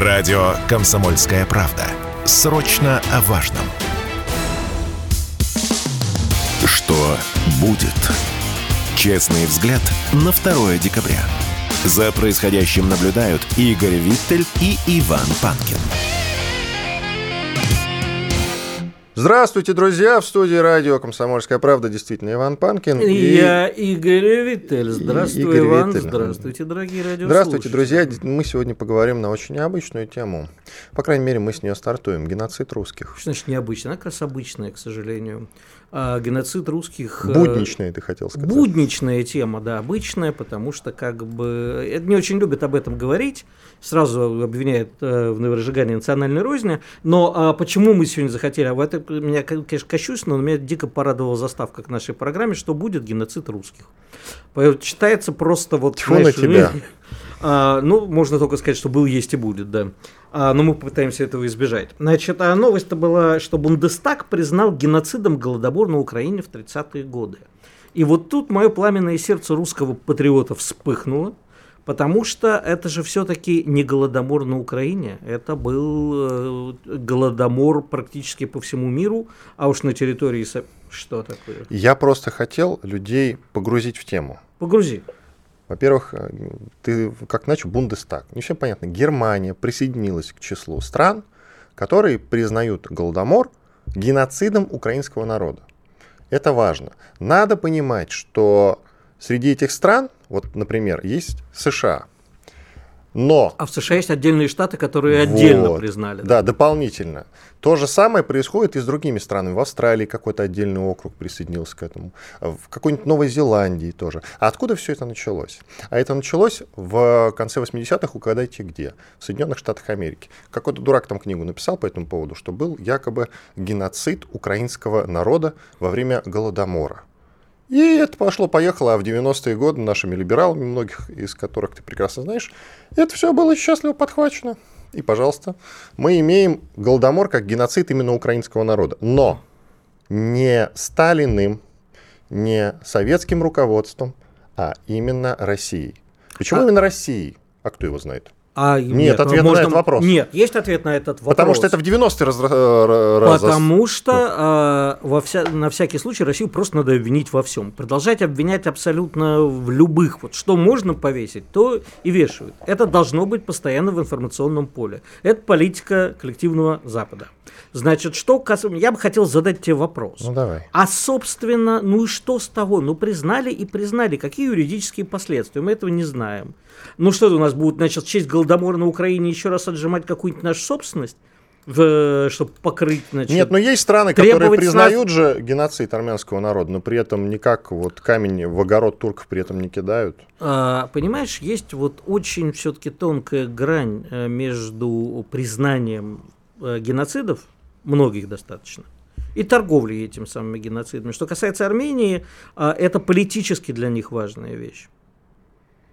Радио «Комсомольская правда». Срочно о важном. Что будет? Честный взгляд на 2 декабря. За происходящим наблюдают Игорь Виттель и Иван Панкин. Здравствуйте, друзья! В студии радио «Комсомольская правда» действительно Иван Панкин. И, и... я Игорь Виттель. Здравствуй, Игорь Иван. Виттель. Здравствуйте, дорогие радиослушатели. Здравствуйте, друзья! Мы сегодня поговорим на очень необычную тему. По крайней мере, мы с нее стартуем. Геноцид русских. Что значит необычная? Она как раз обычная, к сожалению геноцид русских... Э, будничная, ты хотел сказать. Будничная тема, да, обычная, потому что как бы... Это не очень любят об этом говорить, сразу обвиняют э, в разжигании национальной розни, но а почему мы сегодня захотели, а это меня, конечно, кощусь, но меня дико порадовала заставка к нашей программе, что будет геноцид русских. Читается просто вот... Тьфу знаешь, на тебя. А, ну, можно только сказать, что был, есть и будет, да. А, но мы попытаемся этого избежать. Значит, а новость-то была, что Бундестаг признал геноцидом голодобор на Украине в 30-е годы. И вот тут мое пламенное сердце русского патриота вспыхнуло, потому что это же все-таки не голодомор на Украине, это был э, голодомор практически по всему миру, а уж на территории... Что такое? Я просто хотел людей погрузить в тему. Погрузи. Во-первых, э, ты как начал Бундестаг. Не все понятно. Германия присоединилась к числу стран, которые признают Голодомор геноцидом украинского народа. Это важно. Надо понимать, что среди этих стран, вот, например, есть США, но... А в США есть отдельные штаты, которые вот, отдельно признали. Да, дополнительно. То же самое происходит и с другими странами. В Австралии какой-то отдельный округ присоединился к этому. В какой-нибудь Новой Зеландии тоже. А откуда все это началось? А это началось в конце 80-х, угадайте где? В Соединенных Штатах Америки. Какой-то дурак там книгу написал по этому поводу, что был якобы геноцид украинского народа во время Голодомора. И это пошло-поехало, а в 90-е годы нашими либералами, многих из которых ты прекрасно знаешь, это все было счастливо подхвачено. И, пожалуйста, мы имеем Голодомор как геноцид именно украинского народа. Но не Сталиным, не советским руководством, а именно Россией. Почему а... именно Россией? А кто его знает? А, нет, нет ответ можно... на этот вопрос. Нет, есть ответ на этот вопрос. Потому что это в 90-е раз... раз... Потому что ну. э, во вся... на всякий случай Россию просто надо обвинить во всем. Продолжать обвинять абсолютно в любых. Вот что можно повесить, то и вешают. Это должно быть постоянно в информационном поле. Это политика коллективного Запада. Значит, что я бы хотел задать тебе вопрос. Ну давай. А собственно, ну и что с того? Ну признали и признали. Какие юридические последствия? Мы этого не знаем. Ну что у нас будут, значит, честь Голодомора на Украине еще раз отжимать какую-нибудь нашу собственность? в, чтобы покрыть, значит, Нет, но есть страны, которые признают же геноцид армянского народа, но при этом никак вот камень в огород турков при этом не кидают. А, понимаешь, есть вот очень все-таки тонкая грань э, между признанием э, геноцидов, многих достаточно, и торговлей этим самыми геноцидами. Что касается Армении, а, это политически для них важная вещь.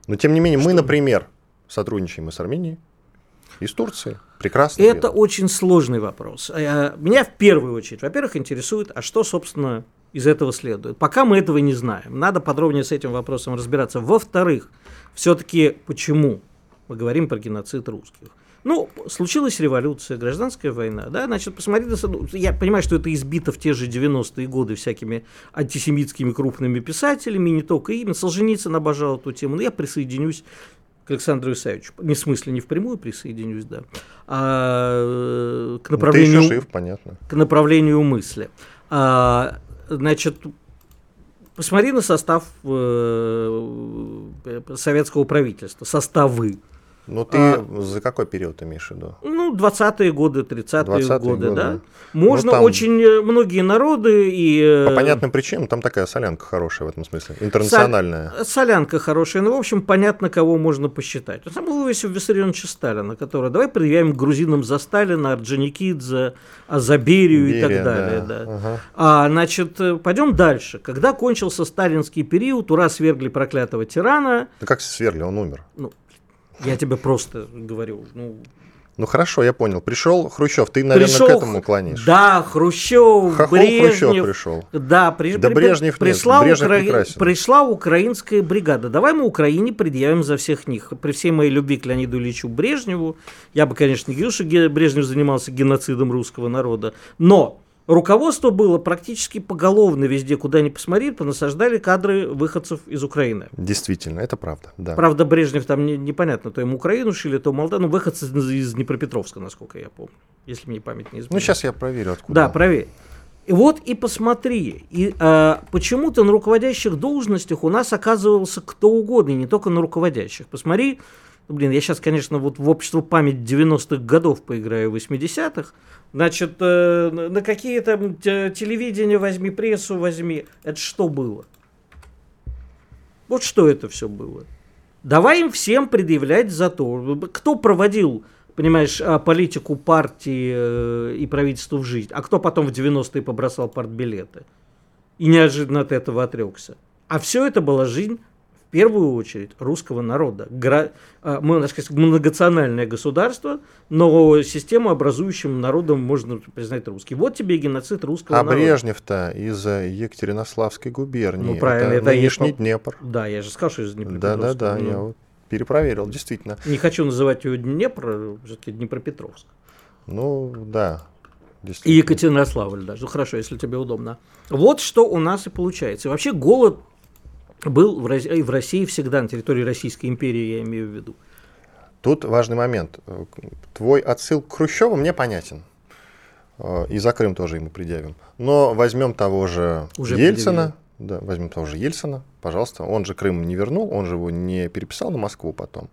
Но тем не менее, Что? мы, например, сотрудничаем и с Арменией, и с Турцией. Прекрасно. Это дело. очень сложный вопрос. Э, меня в первую очередь, во-первых, интересует, а что, собственно, из этого следует. Пока мы этого не знаем. Надо подробнее с этим вопросом разбираться. Во-вторых, все-таки почему мы говорим про геноцид русских? Ну, случилась революция, гражданская война, да, значит, посмотри, я понимаю, что это избито в те же 90-е годы всякими антисемитскими крупными писателями, не только ими, Солженицын обожал эту тему, но я присоединюсь к Александру Исаевичу. Не в смысле, не впрямую присоединюсь, да, а к направлению... Ну, ты еще жив, понятно. К направлению мысли. А, значит, посмотри на состав э, советского правительства, составы. Ну, ты а, за какой период имеешь в виду? Ну, 20-е годы, 30-е 20 годы, годы, да. Можно ну, там... очень э, многие народы и... Э, По понятным причинам там такая солянка хорошая в этом смысле, интернациональная. Сол... Солянка хорошая, ну, в общем, понятно, кого можно посчитать. Там был Иосиф Виссарионович Сталина, который, давай предъявим грузинам за Сталина, Орджоникидзе, Азаберию Берия, и так далее. Да. Да. Ага. А, значит, э, пойдем дальше. Когда кончился сталинский период, ура, свергли проклятого тирана. Да как свергли, он умер. Ну, я тебе просто говорю, ну, Ну хорошо, я понял. Пришел Хрущев, ты, наверное, Пришел к этому клонишь. Да, Хрущев, Хохол Брежнев. Хрущев пришел. Да, при- Да при- Брежнев нет, пришла, Брежнев укра- пришла украинская бригада. Давай мы Украине предъявим за всех них. При всей моей любви к Леониду Ильичу Брежневу, я бы, конечно, не говорил, что Брежнев занимался геноцидом русского народа, но руководство было практически поголовно везде, куда ни посмотри, понасаждали кадры выходцев из Украины. Действительно, это правда. Да. Правда, Брежнев там не- непонятно, то им Украину шили, то Молдавию, ну, выходцы из, из Днепропетровска, насколько я помню, если мне память не изменяет. Ну сейчас я проверю, откуда. Да, проверь. И вот и посмотри, и а, почему-то на руководящих должностях у нас оказывался кто угодно, и не только на руководящих. Посмотри, ну, блин, я сейчас, конечно, вот в общество память 90-х годов поиграю, 80-х. Значит, э, на какие там те- телевидение возьми, прессу возьми. Это что было? Вот что это все было. Давай им всем предъявлять за то, кто проводил, понимаешь, а, политику партии э, и правительства в жизнь, а кто потом в 90-е побросал партбилеты и неожиданно от этого отрекся. А все это была жизнь первую очередь русского народа. Гра... а, Мы, так сказать, многонациональное государство, но систему образующим народом можно признать русский. Вот тебе и геноцид русского А народа. Брежнев-то из Екатеринославской губернии. Ну, правильно, это и нынешний по- Днепр. Да, я же сказал, что из Да, Днепропетровска. да, да, Ну, я вот перепроверил, действительно. Не хочу называть ее Днепр, все-таки Днепропетровск. Ну, да. И. Екатеринославль даже. Ну хорошо, если тебе удобно. Вот что у нас и получается. И вообще голод был в России, в России всегда, на территории Российской империи, я имею в виду. Тут важный момент. Твой отсыл к Хрущеву мне понятен. Э, И за Крым тоже ему предъявим. Но возьмем того же Уже Ельцина. Да, возьмем того же Ельцина, пожалуйста. Он же Крым не вернул, он же его не переписал на Москву потом.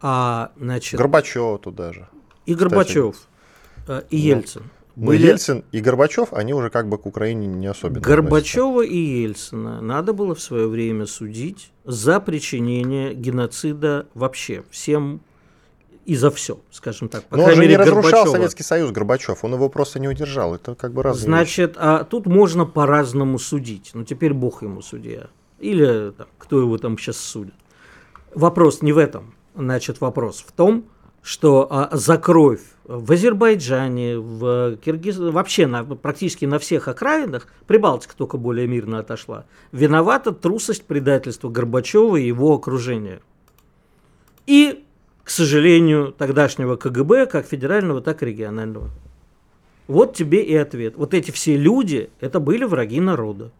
А, значит, Горбачева туда же. и Горбачев, э, и Ну, Но были- Ельцин и Горбачев, они уже как бы к Украине не особенно. относятся. Горбачева и Ельцина надо было в свое время судить за причинение геноцида вообще всем и за все, скажем так. По Но он же не разрушал Горбачева. Советский Союз, Горбачев. Он его просто не удержал. Это как бы разные вещи. Значит, а тут можно по-разному судить. Ну, теперь Бог ему судья. Или там, кто его там сейчас судит. Вопрос не в этом. Значит, вопрос в том, что а, за кровь в Азербайджане, в Киргизстане, вообще на, практически на всех окраинах, Прибалтика только более мирно отошла, виновата трусость предательства Горбачева и его окружения. И, к сожалению, тогдашнего КГБ, как федерального, так и регионального. Вот тебе и ответ. Вот эти все люди, это были враги народа.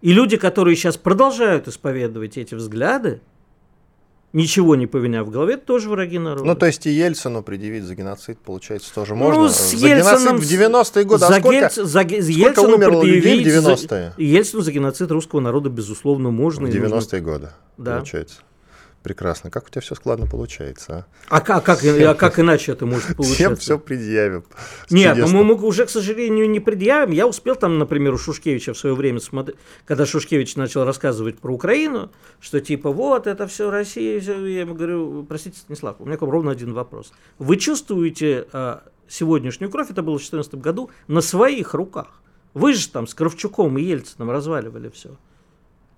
И люди, которые сейчас продолжают исповедовать эти взгляды, ничего не повиняв в голове, тоже враги народа. Ну, то есть и Ельцину предъявить за геноцид, получается, тоже Ну, можно. с за Ельциным геноцид в 90-е годы. А за сколько, Гельц- за сколько Ельцину умерло людей в предъявить за- 90-е? Ельцину за геноцид русского народа, безусловно, можно. В и нужно. 90-е годы, Да. получается. Прекрасно. Как у тебя все складно получается, А, как, как, а как иначе это может а? Всем все предъявим. Нет, ну мы, мы уже, к сожалению, не предъявим. Я успел там, например, у Шушкевича в свое время смотреть, когда Шушкевич начал рассказывать про Украину, что типа вот это все Россия, всё». я ему говорю, простите, Станислав, у меня к вам ровно один вопрос. Вы чувствуете а, сегодняшнюю кровь, это было в 2014 году, на своих руках? Вы же там с Кравчуком и Ельцином разваливали все.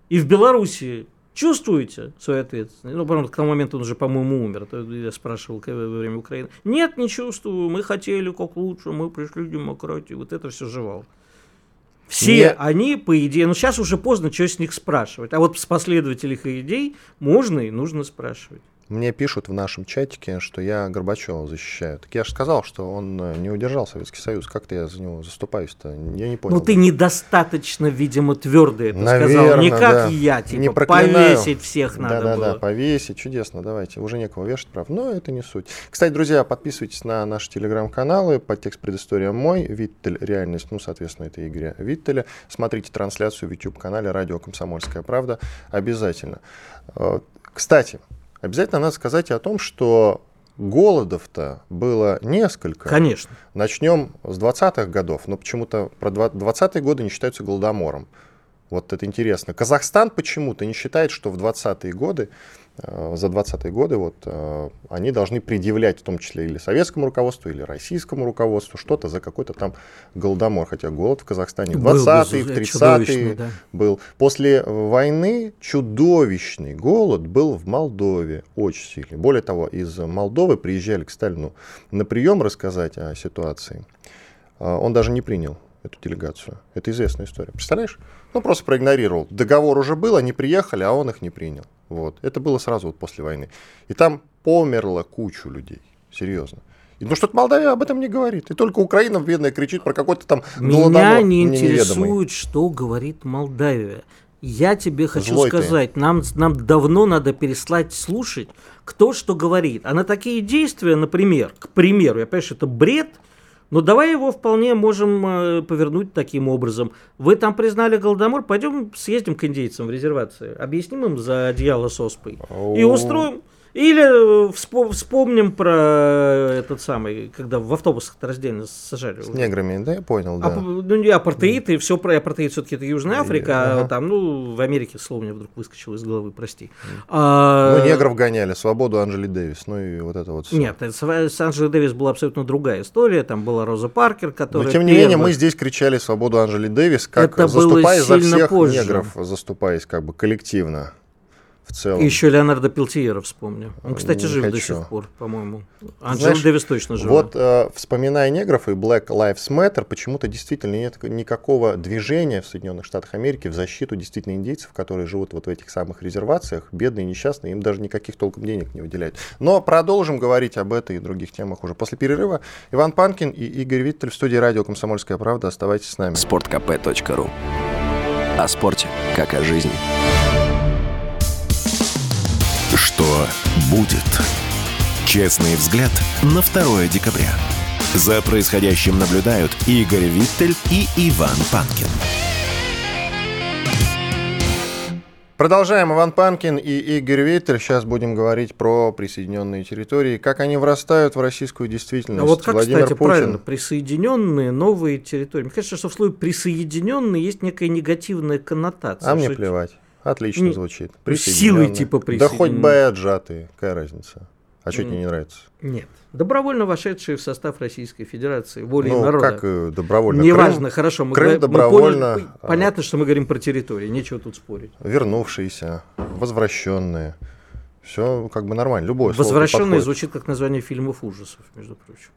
И в Белоруссии чувствуете свою ответственность? Ну, правда, к тому моменту он уже, по-моему, умер. Я спрашивал во время Украины. Нет, не чувствую. Мы хотели как лучше, мы пришли к демократии. Вот это все жевал. Все Не- они, по идее, ну сейчас уже поздно, что с них спрашивать. А вот с последователей их идей можно и нужно спрашивать. Мне пишут в нашем чатике, что я Горбачева защищаю. Так я же сказал, что он э, не удержал Советский Союз. Как-то я за него заступаюсь-то. Я не понял. Ну ты недостаточно, видимо, твердо это сказал. Наверно, Не как да. я, типа, Не проклинаю. повесить всех надо Да-да-да, было. повесить, чудесно, давайте. Уже некого вешать, правда, но это не суть. Кстати, друзья, подписывайтесь на наши телеграм-каналы, подтекст предыстория мой, Виттель, реальность, ну, соответственно, это Игоря Виттеля. Смотрите трансляцию в YouTube-канале «Радио Комсомольская правда» обязательно. Э, Кстати, обязательно надо сказать о том, что голодов-то было несколько. Конечно. Начнем с 20-х годов, но почему-то про 20-е годы не считаются голодомором. Вот это интересно. Казахстан почему-то не считает, что в 20-е годы за 20-е годы, вот, э, они должны предъявлять в том числе или советскому руководству, или российскому руководству что-то за какой-то там голодомор. Хотя голод в Казахстане в 20-е, в 30-е да. был. После войны чудовищный голод был в Молдове, очень сильный. Более того, из Молдовы приезжали к Сталину на прием рассказать о ситуации. Он даже не принял эту делегацию. Это известная история. Представляешь? Ну, просто проигнорировал. Договор уже был, они приехали, а он их не принял. Вот. Это было сразу вот после войны. И там померло кучу людей. Серьезно. И, ну что-то Молдавия об этом не говорит. И только Украина бедная кричит про какой-то там Меня не интересует, неведомый. что говорит Молдавия. Я тебе хочу Злой сказать, нам, нам давно надо переслать слушать, кто что говорит. А на такие действия, например, к примеру, я понимаю, что это бред, но давай его вполне можем э, повернуть таким образом. Вы там признали Голодомор, пойдем съездим к индейцам в резервации, объясним им за одеяло с оспой и устроим или э, вспомним про этот самый, когда в автобусах раздельно сажали. С неграми, да, я понял, да. А, ну, не апартеид, и все про апартеид все-таки это Южная Африка, ага. а там, ну, в Америке, слово мне вдруг выскочило из головы, прости. А... Ну, негров гоняли, свободу Анжели Дэвис, ну и вот это вот все. Нет, с Анжели Дэвис была абсолютно другая история, там была Роза Паркер, которая... Но, тем не первая... менее, мы здесь кричали свободу Анжели Дэвис, как это заступая за всех позже. негров, заступаясь как бы коллективно в целом. еще Леонардо Пелтиера вспомню. Он, кстати, не жив хочу. до сих пор, по-моему. Анджела Дэвис точно жив. Вот, э, вспоминая негров и Black Lives Matter, почему-то действительно нет никакого движения в Соединенных Штатах Америки в защиту действительно индейцев, которые живут вот в этих самых резервациях, бедные, несчастные, им даже никаких толком денег не выделяют. Но продолжим говорить об этой и других темах уже после перерыва. Иван Панкин и Игорь Виттель в студии радио «Комсомольская правда». Оставайтесь с нами. Спорткп.ру О спорте, как о жизни. Что будет? Честный взгляд на 2 декабря. За происходящим наблюдают Игорь Виттель и Иван Панкин. Продолжаем. Иван Панкин и Игорь Виттель. Сейчас будем говорить про присоединенные территории, как они врастают в российскую действительность. А вот как, Владимир кстати, Путин... правильно, присоединенные новые территории. Мне кажется, что в слове присоединенные есть некая негативная коннотация. А мне плевать. Отлично не, звучит. Силой типа Да хоть бы отжатые, какая разница? А что тебе не нравится? Нет. Добровольно вошедшие в состав Российской Федерации, волей ну, народа. как э, добровольно? Неважно, Крым, хорошо. Мы Крым говорим, добровольно. Мы поняли, а понятно, что мы говорим про территорию, нечего тут спорить. Вернувшиеся, возвращенные. Все как бы нормально. Любое Возвращенные звучит как название фильмов ужасов, между прочим.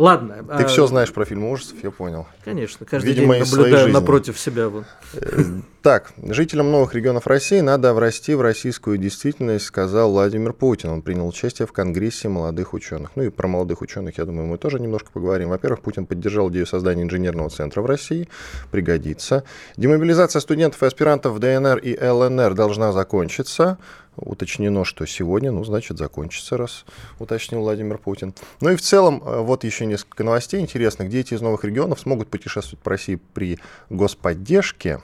Ладно. Ты а... все знаешь про фильмы ужасов, я понял. Конечно, каждый Видимо, день наблюдаю напротив себя. Вот. Э, так, жителям новых регионов России надо врасти в российскую действительность, сказал Владимир Путин. Он принял участие в Конгрессе молодых ученых. Ну и про молодых ученых, я думаю, мы тоже немножко поговорим. Во-первых, Путин поддержал идею создания инженерного центра в России. Пригодится. Демобилизация студентов и аспирантов в ДНР и ЛНР должна закончиться уточнено, что сегодня, ну, значит, закончится, раз уточнил Владимир Путин. Ну и в целом, э, вот еще несколько новостей интересных. Дети из новых регионов смогут путешествовать по России при господдержке.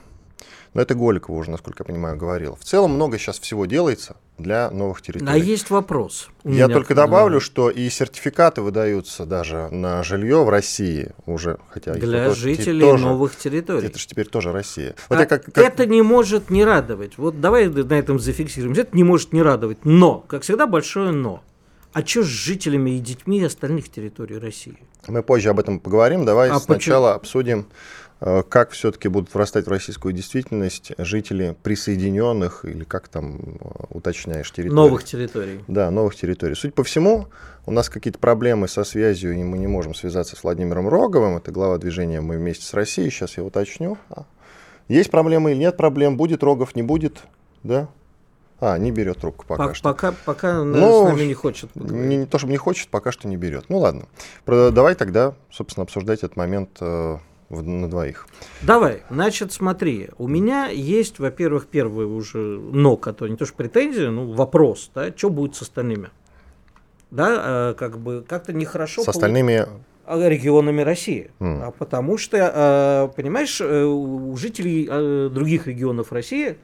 Но это Голикова уже, насколько я понимаю, говорил. В целом много сейчас всего делается для новых территорий. А есть вопрос. Я только добавлю, что и сертификаты выдаются даже на жилье в России уже, хотя для жителей тоже, новых территорий. Это же теперь тоже Россия. Вот а как, как... Это не может не радовать. Вот давай на этом зафиксируем. Это не может не радовать. Но, как всегда, большое но. А что с жителями и детьми остальных территорий России? Мы позже об этом поговорим. Давай а сначала почему? обсудим как все-таки будут врастать в российскую действительность жители присоединенных, или как там э, уточняешь, территорий? Новых территорий. Да, новых территорий. Суть по всему, у нас какие-то проблемы со связью, и мы не можем связаться с Владимиром Роговым, это глава движения «Мы вместе с Россией», сейчас я уточню. А. Есть проблемы или нет проблем, будет Рогов, не будет, да? А, не берет трубку пока По- что. Пока, пока ну, с нами не хочет. Не, не то, чтобы не хочет, пока что не берет. Ну ладно. Про, давай тогда, собственно, обсуждать этот момент э, на двоих. Давай, значит, смотри, у меня есть, во-первых, первый уже но, который не то что претензия, ну вопрос, да, что будет с остальными? Да, э, как бы как-то нехорошо. С остальными а, регионами России. Mm. А потому что, э, понимаешь, э, у жителей других регионов России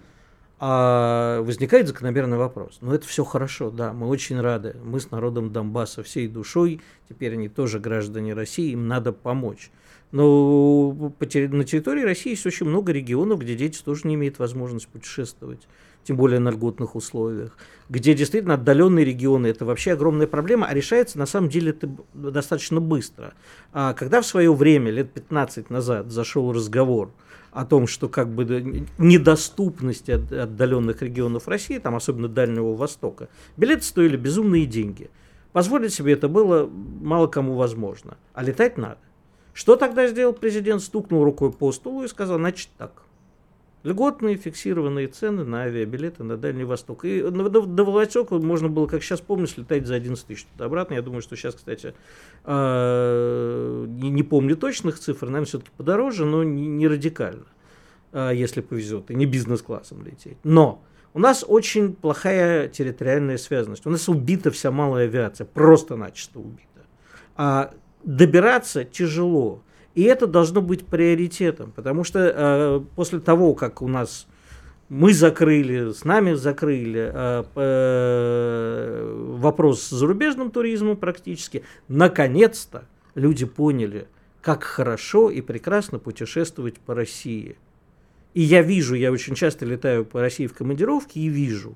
а возникает закономерный вопрос. Ну, это все хорошо, да, мы очень рады. Мы с народом Донбасса всей душой, теперь они тоже граждане России, им надо помочь. Но на территории России есть очень много регионов, где дети тоже не имеют возможности путешествовать. тем более на льготных условиях, где действительно отдаленные регионы это вообще огромная проблема, а решается на самом деле это достаточно быстро. А когда в свое время, лет 15 назад, зашел разговор о том, что как бы недоступность отдаленных регионов России, там особенно Дальнего Востока, билеты стоили безумные деньги. Позволить себе это было мало кому возможно, а летать надо. Что тогда сделал президент? Стукнул рукой по столу и сказал, значит так. Льготные фиксированные цены на авиабилеты на Дальний Восток. И до Владивостока можно было, как сейчас помню, слетать за 11 тысяч обратно. Я думаю, что сейчас, кстати, а, не помню точных цифр, наверное, все-таки подороже, но не радикально, а, если повезет, и не бизнес-классом лететь. Но у нас очень плохая территориальная связанность. У нас убита вся малая авиация, просто-начисто убита. А добираться тяжело. И это должно быть приоритетом, потому что э, после того, как у нас мы закрыли, с нами закрыли э, э, вопрос с зарубежным туризмом практически, наконец-то люди поняли, как хорошо и прекрасно путешествовать по России. И я вижу, я очень часто летаю по России в командировке и вижу,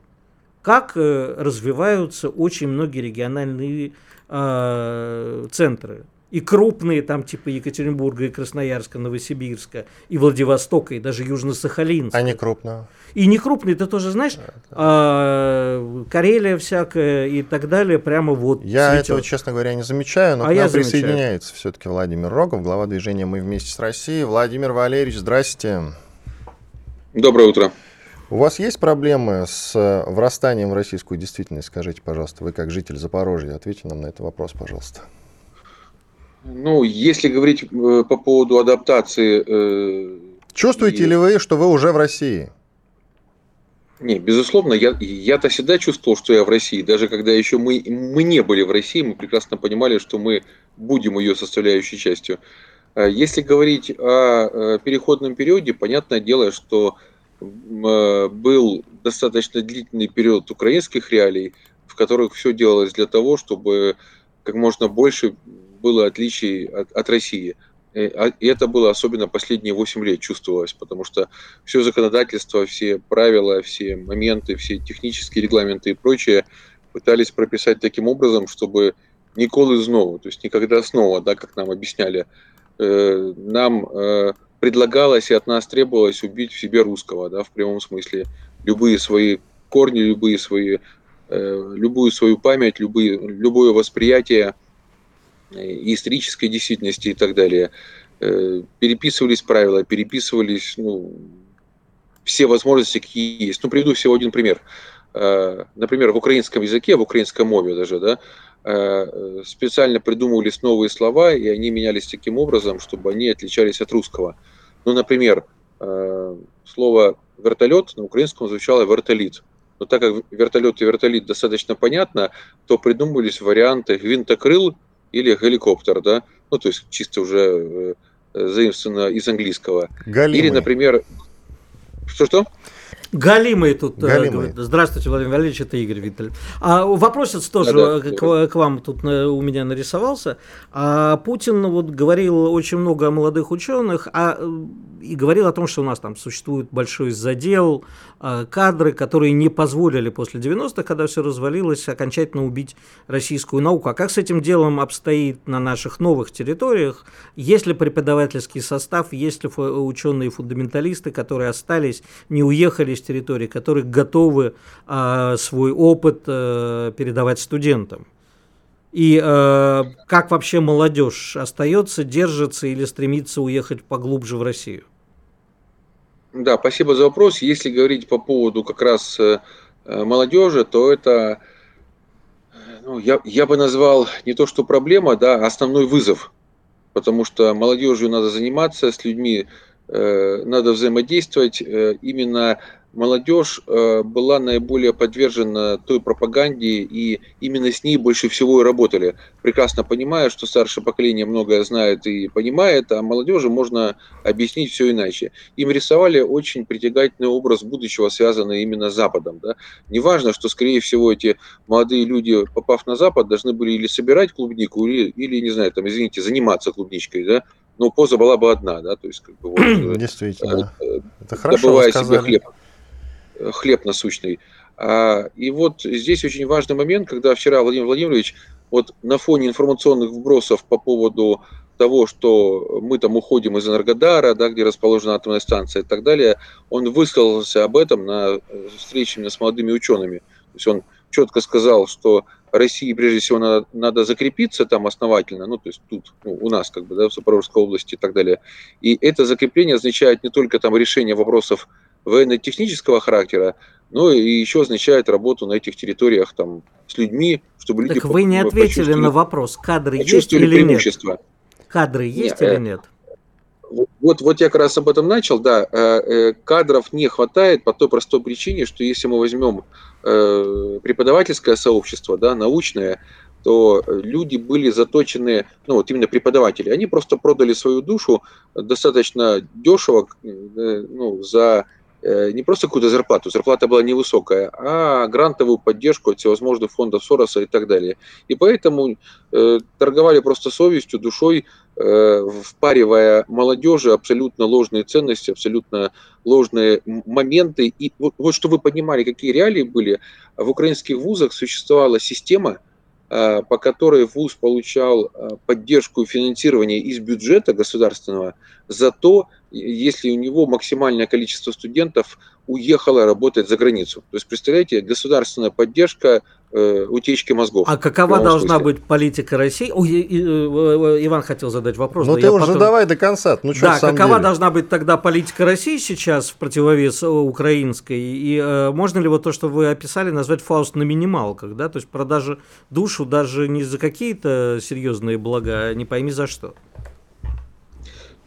как э, развиваются очень многие региональные э, центры и крупные, там типа Екатеринбурга и Красноярска, Новосибирска, и Владивостока, и даже Южно-Сахалинска. А не крупные? И не крупные, ты тоже знаешь, а, Карелия всякая и так далее, прямо вот Я цветет. этого, честно говоря, не замечаю, но а к нам присоединяется все-таки Владимир Рогов, глава движения «Мы вместе с Россией». Владимир Валерьевич, здрасте. Доброе утро. У вас есть проблемы с врастанием в российскую действительность? Скажите, пожалуйста, вы как житель Запорожья, ответьте нам на этот вопрос, пожалуйста. Ну, если говорить э, по поводу адаптации... Э, Чувствуете и... ли вы, что вы уже в России? Не, безусловно, я, я-то всегда чувствовал, что я в России. Даже когда еще мы, мы не были в России, мы прекрасно понимали, что мы будем ее составляющей частью. А если говорить о э, переходном периоде, понятное дело, что был достаточно длительный период украинских реалий, в которых все делалось для того, чтобы как можно больше было отличий от, от России. Э, а, и это было особенно последние 8 лет чувствовалось, потому что все законодательство, все правила, все моменты, все технические регламенты и прочее пытались прописать таким образом, чтобы николы снова, то есть никогда снова, да, как нам объясняли, э, нам э, предлагалось и от нас требовалось убить в себе русского, да, в прямом смысле. Любые свои корни, любые свои, любую свою память, любые, любое восприятие – исторической действительности и так далее. Э, переписывались правила, переписывались ну, все возможности, какие есть. Ну, приведу всего один пример. Э, например, в украинском языке, в украинском мове даже, да, э, специально придумывались новые слова, и они менялись таким образом, чтобы они отличались от русского. Ну, например, слово вертолет на украинском звучало вертолит. Но так как вертолет и вертолит достаточно понятно, то придумывались варианты гвинтокрыл или геликоптер, да, ну, то есть чисто уже э, заимствовано из английского. Галимый. Или, например, что-что? Галимый тут э, Галимый. говорит. Здравствуйте, Владимир Валерьевич, это Игорь Виттель. А вопросец тоже да, да, к, к вам тут у меня нарисовался. А Путин вот говорил очень много о молодых ученых, а, и говорил о том, что у нас там существует большой задел, а, кадры, которые не позволили после 90-х, когда все развалилось, окончательно убить российскую науку. А как с этим делом обстоит на наших новых территориях? Есть ли преподавательский состав, есть ли ученые-фундаменталисты, которые остались, не уехали с территории, которые готовы а, свой опыт а, передавать студентам. И э, как вообще молодежь остается, держится или стремится уехать поглубже в Россию? Да, спасибо за вопрос. Если говорить по поводу как раз э, молодежи, то это, ну, я, я бы назвал не то что проблема, да, а основной вызов. Потому что молодежью надо заниматься, с людьми э, надо взаимодействовать. Э, именно молодежь э, была наиболее подвержена той пропаганде, и именно с ней больше всего и работали. Прекрасно понимая, что старшее поколение многое знает и понимает, а молодежи можно объяснить все иначе. Им рисовали очень притягательный образ будущего, связанный именно с Западом. Да? Неважно, что, скорее всего, эти молодые люди, попав на Запад, должны были или собирать клубнику, или, или не знаю, там, извините, заниматься клубничкой, да, но поза была бы одна, да, то есть как бы вот, действительно, э, это хорошо сказали. себе хлеб. Хлеб насущный. А, и вот здесь очень важный момент, когда вчера Владимир Владимирович вот на фоне информационных вбросов по поводу того, что мы там уходим из Энергодара, да, где расположена атомная станция и так далее, он высказался об этом на встрече с молодыми учеными. То есть он четко сказал, что России прежде всего надо, надо закрепиться там основательно, ну то есть тут ну, у нас как бы да, в Запорожской области и так далее. И это закрепление означает не только там решение вопросов военно-технического характера, но и еще означает работу на этих территориях там с людьми, чтобы люди. Так вы не ответили на вопрос, кадры есть или нет? Кадры есть нет, или э, нет? Вот, вот я как раз об этом начал, да. Э, э, кадров не хватает по той простой причине, что если мы возьмем преподавательское сообщество, да, научное, то люди были заточены, ну вот именно преподаватели, они просто продали свою душу достаточно дешево ну, за не просто какую-то зарплату, зарплата была невысокая, а грантовую поддержку от всевозможных фондов Сороса и так далее. И поэтому э, торговали просто совестью, душой, э, впаривая молодежи абсолютно ложные ценности, абсолютно ложные моменты. И вот, вот чтобы вы понимали, какие реалии были, в украинских вузах существовала система, э, по которой вуз получал э, поддержку и финансирование из бюджета государственного за то, если у него максимальное количество студентов уехало работать за границу. То есть, представляете, государственная поддержка э, утечки мозгов. А какова должна смысле. быть политика России? Ой, э, Иван хотел задать вопрос. Ну ты уже потом... давай до конца. Ну, да, какова деле? должна быть тогда политика России сейчас в противовес э, украинской? И э, можно ли вот то, что вы описали, назвать фауст на минималках? Да? То есть продажа душу даже не за какие-то серьезные блага, а не пойми за что.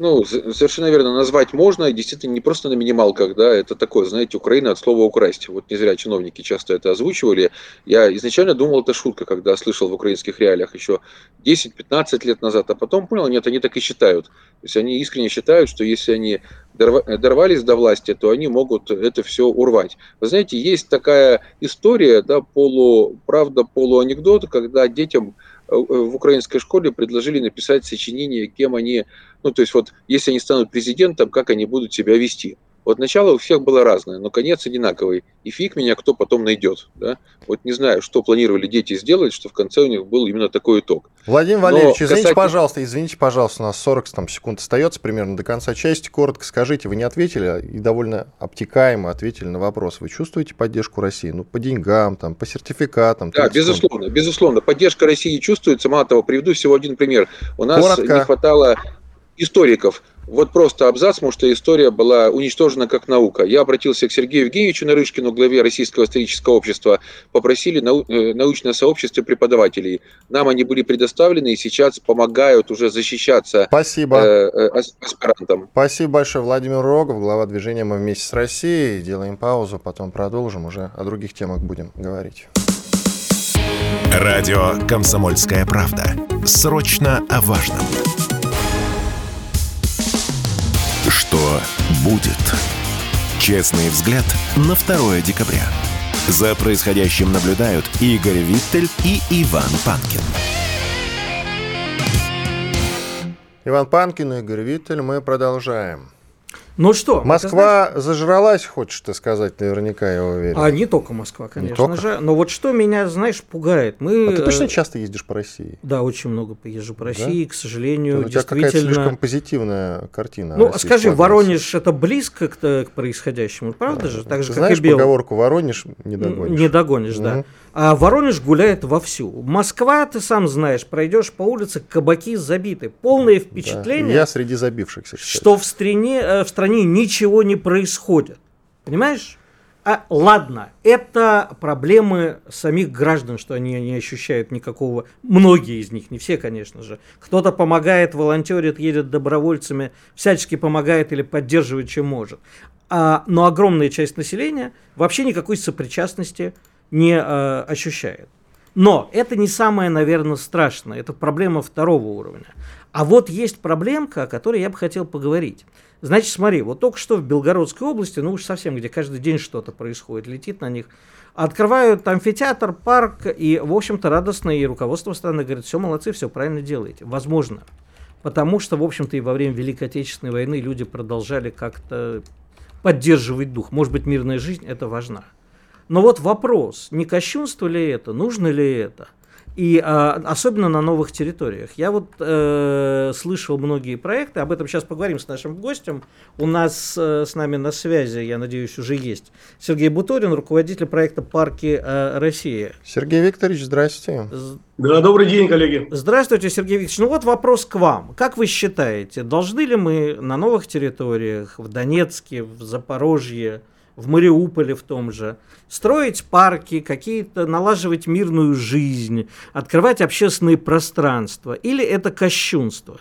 Ну, совершенно верно, назвать можно, действительно, не просто на минималках, да, это такое, знаете, Украина от слова «украсть». Вот не зря чиновники часто это озвучивали. Я изначально думал, это шутка, когда слышал в украинских реалиях еще 10-15 лет назад, а потом понял, нет, они так и считают. То есть они искренне считают, что если они дорвались до власти, то они могут это все урвать. Вы знаете, есть такая история, да, полуправда, полуанекдот, когда детям в украинской школе предложили написать сочинение, кем они, ну то есть вот если они станут президентом, как они будут себя вести. Вот начало у всех было разное, но конец одинаковый. И фиг меня кто потом найдет. Да? Вот не знаю, что планировали дети сделать, что в конце у них был именно такой итог. Владимир Валерьевич, но извините, касательно... пожалуйста, извините, пожалуйста, у нас 40 там, секунд остается примерно до конца части. Коротко скажите, вы не ответили и довольно обтекаемо ответили на вопрос. Вы чувствуете поддержку России? Ну, по деньгам, там, по сертификатам? Да, безусловно, безусловно. Поддержка России чувствуется. Мало того, приведу всего один пример. У нас Коротко. не хватало историков вот просто абзац, потому что история была уничтожена как наука. Я обратился к Сергею Евгеньевичу Нарышкину, главе Российского исторического общества, попросили нау- э, научное сообщество преподавателей. Нам они были предоставлены и сейчас помогают уже защищаться Спасибо. Э, э, аспирантам. Спасибо большое, Владимир Рогов, глава движения «Мы вместе с Россией». Делаем паузу, потом продолжим, уже о других темах будем говорить. Радио «Комсомольская правда». Срочно о важном. Что будет? Честный взгляд на 2 декабря. За происходящим наблюдают Игорь Виттель и Иван Панкин. Иван Панкин, Игорь Виттель, мы продолжаем. Ну что? Москва зажралась, хочешь ты сказать, наверняка, я уверен. А не только Москва, конечно только? же. Но вот что меня, знаешь, пугает. Мы... А ты точно часто ездишь по России? Да, очень много поезжу по России, да? к сожалению. у тебя какая-то слишком позитивная картина. Ну, скажи, Воронеж это близко к, к происходящему, правда же? Так же, ты как знаешь и Бел... поговорку «Воронеж не догонишь». Не догонишь, угу. да. А Воронеж гуляет вовсю. Москва, ты сам знаешь, пройдешь по улице, кабаки забиты. Полное впечатление. Да, я среди забившихся. Кстати. Что в стране, э, в стране ничего не происходит. Понимаешь? А, ладно, это проблемы самих граждан, что они не ощущают никакого, многие из них, не все, конечно же. Кто-то помогает, волонтерит, едет добровольцами, всячески помогает или поддерживает, чем может. А, но огромная часть населения вообще никакой сопричастности не э, ощущает. Но это не самое, наверное, страшное. Это проблема второго уровня. А вот есть проблемка, о которой я бы хотел поговорить. Значит, смотри, вот только что в Белгородской области, ну уж совсем, где каждый день что-то происходит, летит на них, открывают амфитеатр, парк, и, в общем-то, радостно, и руководство страны говорит, все, молодцы, все правильно делаете. Возможно. Потому что, в общем-то, и во время Великой Отечественной войны люди продолжали как-то поддерживать дух. Может быть, мирная жизнь это важна. Но вот вопрос, не кощунство ли это, нужно ли это? И а, особенно на новых территориях. Я вот э, слышал многие проекты, об этом сейчас поговорим с нашим гостем. У нас э, с нами на связи, я надеюсь, уже есть Сергей Буторин, руководитель проекта «Парки э, России». Сергей Викторович, здрасте. Да, добрый день, коллеги. Здравствуйте, Сергей Викторович. Ну вот вопрос к вам. Как вы считаете, должны ли мы на новых территориях, в Донецке, в Запорожье, в Мариуполе в том же, строить парки, какие-то налаживать мирную жизнь, открывать общественные пространства, или это кощунство?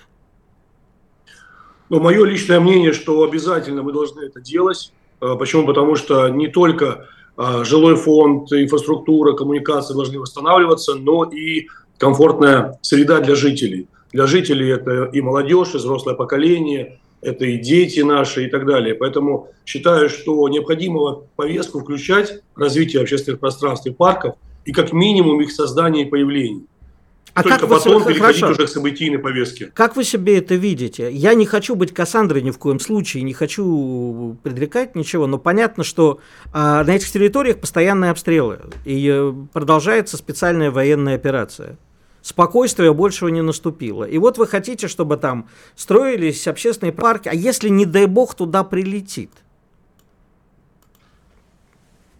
Ну, мое личное мнение, что обязательно мы должны это делать. А, почему? Потому что не только а, жилой фонд, инфраструктура, коммуникации должны восстанавливаться, но и комфортная среда для жителей. Для жителей это и молодежь, и взрослое поколение, это и дети наши и так далее. Поэтому считаю, что необходимо в повестку включать развитие общественных пространств и парков и как минимум их создание и появление. А Только как потом вы, переходить хорошо. уже к событийной повестке. Как вы себе это видите? Я не хочу быть Кассандрой ни в коем случае, не хочу предрекать ничего, но понятно, что а, на этих территориях постоянные обстрелы, и э, продолжается специальная военная операция спокойствия большего не наступило. И вот вы хотите, чтобы там строились общественные парки, а если, не дай бог, туда прилетит?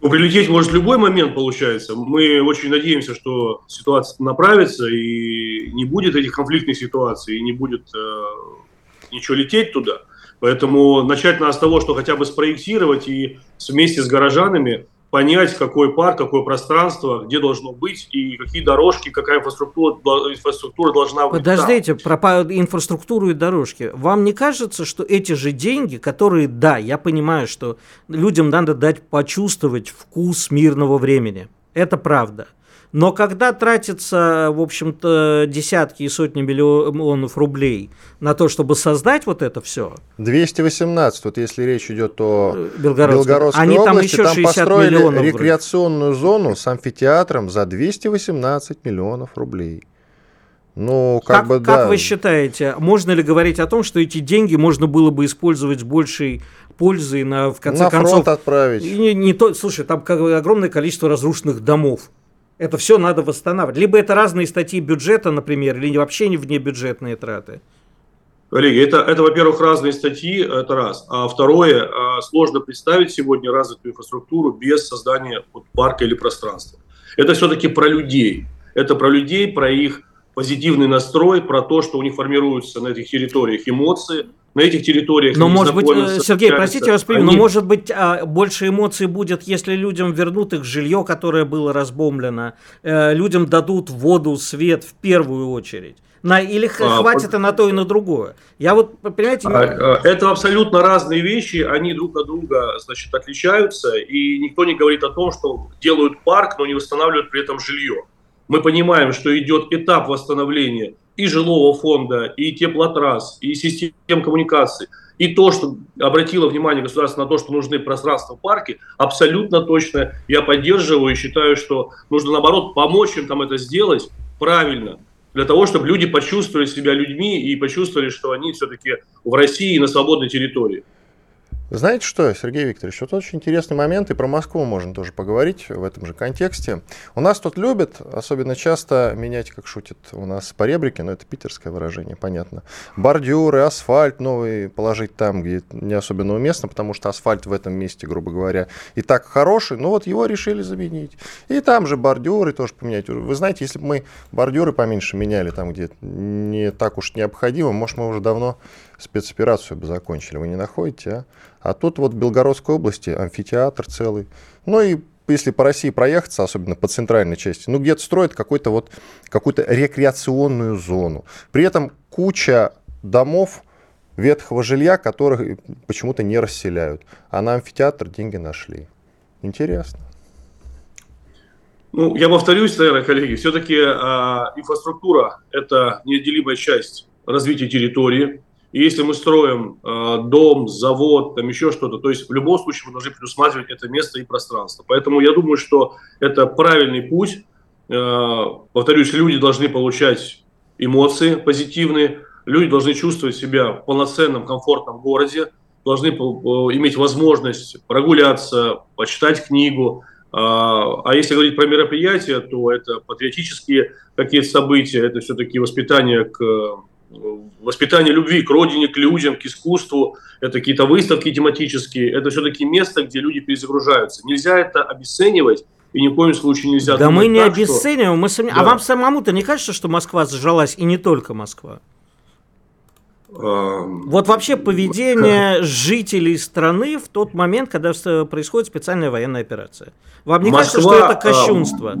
Ну, прилететь может любой момент, получается. Мы очень надеемся, что ситуация направится, и не будет этих конфликтных ситуаций, и не будет э, ничего лететь туда. Поэтому начать надо с того, что хотя бы спроектировать и вместе с горожанами понять, какой парк, какое пространство, где должно быть и какие дорожки, какая инфраструктура, инфраструктура должна быть. Подождите, там. про инфраструктуру и дорожки. Вам не кажется, что эти же деньги, которые, да, я понимаю, что людям надо дать почувствовать вкус мирного времени. Это правда. Но когда тратится, в общем-то, десятки и сотни миллионов рублей на то, чтобы создать вот это все... 218, вот если речь идет о Белгородской, Белгородской Они области, там, еще там построили миллионов рекреационную вроде. зону с амфитеатром за 218 миллионов рублей. Ну, как, как бы, да. Как вы считаете, можно ли говорить о том, что эти деньги можно было бы использовать с большей пользой на в конце на концов фронт отправить? Не, не то, слушай, там огромное количество разрушенных домов. Это все надо восстанавливать. Либо это разные статьи бюджета, например, или вообще не внебюджетные траты. Коллеги, это, это, во-первых, разные статьи, это раз. А второе, а, сложно представить сегодня развитую инфраструктуру без создания вот парка или пространства. Это все-таки про людей. Это про людей, про их позитивный настрой, про то, что у них формируются на этих территориях эмоции, на этих территориях. Но может быть, э, Сергей, простите, вас понимаю, они... но может быть а, больше эмоций будет, если людям вернут их жилье, которое было разбомблено, э, людям дадут воду, свет в первую очередь. На, или а, хватит и на то, и на другое. Я вот, понимаете... А, а, это абсолютно разные вещи, они друг от друга, значит, отличаются, и никто не говорит о том, что делают парк, но не восстанавливают при этом жилье. Мы понимаем, что идет этап восстановления и жилого фонда, и теплотрасс, и систем коммуникаций, и то, что обратило внимание государство на то, что нужны пространства в парке, абсолютно точно я поддерживаю и считаю, что нужно, наоборот, помочь им там это сделать правильно, для того, чтобы люди почувствовали себя людьми и почувствовали, что они все-таки в России на свободной территории. Знаете что, Сергей Викторович, вот очень интересный момент, и про Москву можно тоже поговорить в этом же контексте. У нас тут любят, особенно часто, менять, как шутят у нас по ребрике, но это питерское выражение, понятно. Бордюры, асфальт новый положить там, где не особенно уместно, потому что асфальт в этом месте, грубо говоря, и так хороший, но вот его решили заменить. И там же бордюры тоже поменять. Вы знаете, если бы мы бордюры поменьше меняли там, где не так уж необходимо, может, мы уже давно спецоперацию бы закончили. Вы не находите, а? А тут вот в Белгородской области амфитеатр целый. Ну и если по России проехаться, особенно по центральной части, ну где-то строят какой-то вот, какую-то рекреационную зону. При этом куча домов, ветхого жилья, которых почему-то не расселяют. А на амфитеатр деньги нашли. Интересно. Ну, я повторюсь, наверное, коллеги, все-таки э, инфраструктура – это неотделимая часть развития территории, и если мы строим э, дом, завод, там еще что-то, то есть в любом случае мы должны предусматривать это место и пространство. Поэтому я думаю, что это правильный путь. Э, повторюсь, люди должны получать эмоции позитивные, люди должны чувствовать себя в полноценном, комфортном городе, должны иметь возможность прогуляться, почитать книгу. А, а если говорить про мероприятия, то это патриотические какие-то события, это все-таки воспитание к воспитание любви к родине, к людям, к искусству, это какие-то выставки тематические, это все-таки место, где люди перезагружаются. Нельзя это обесценивать, и ни в коем случае нельзя Да мы не так, обесцениваем, что... мы сами... А да. А вам самому-то не кажется, что Москва зажалась, и не только Москва? Вот вообще поведение жителей страны в тот момент, когда происходит специальная военная операция. Вам не Москва, кажется, что это кощунство?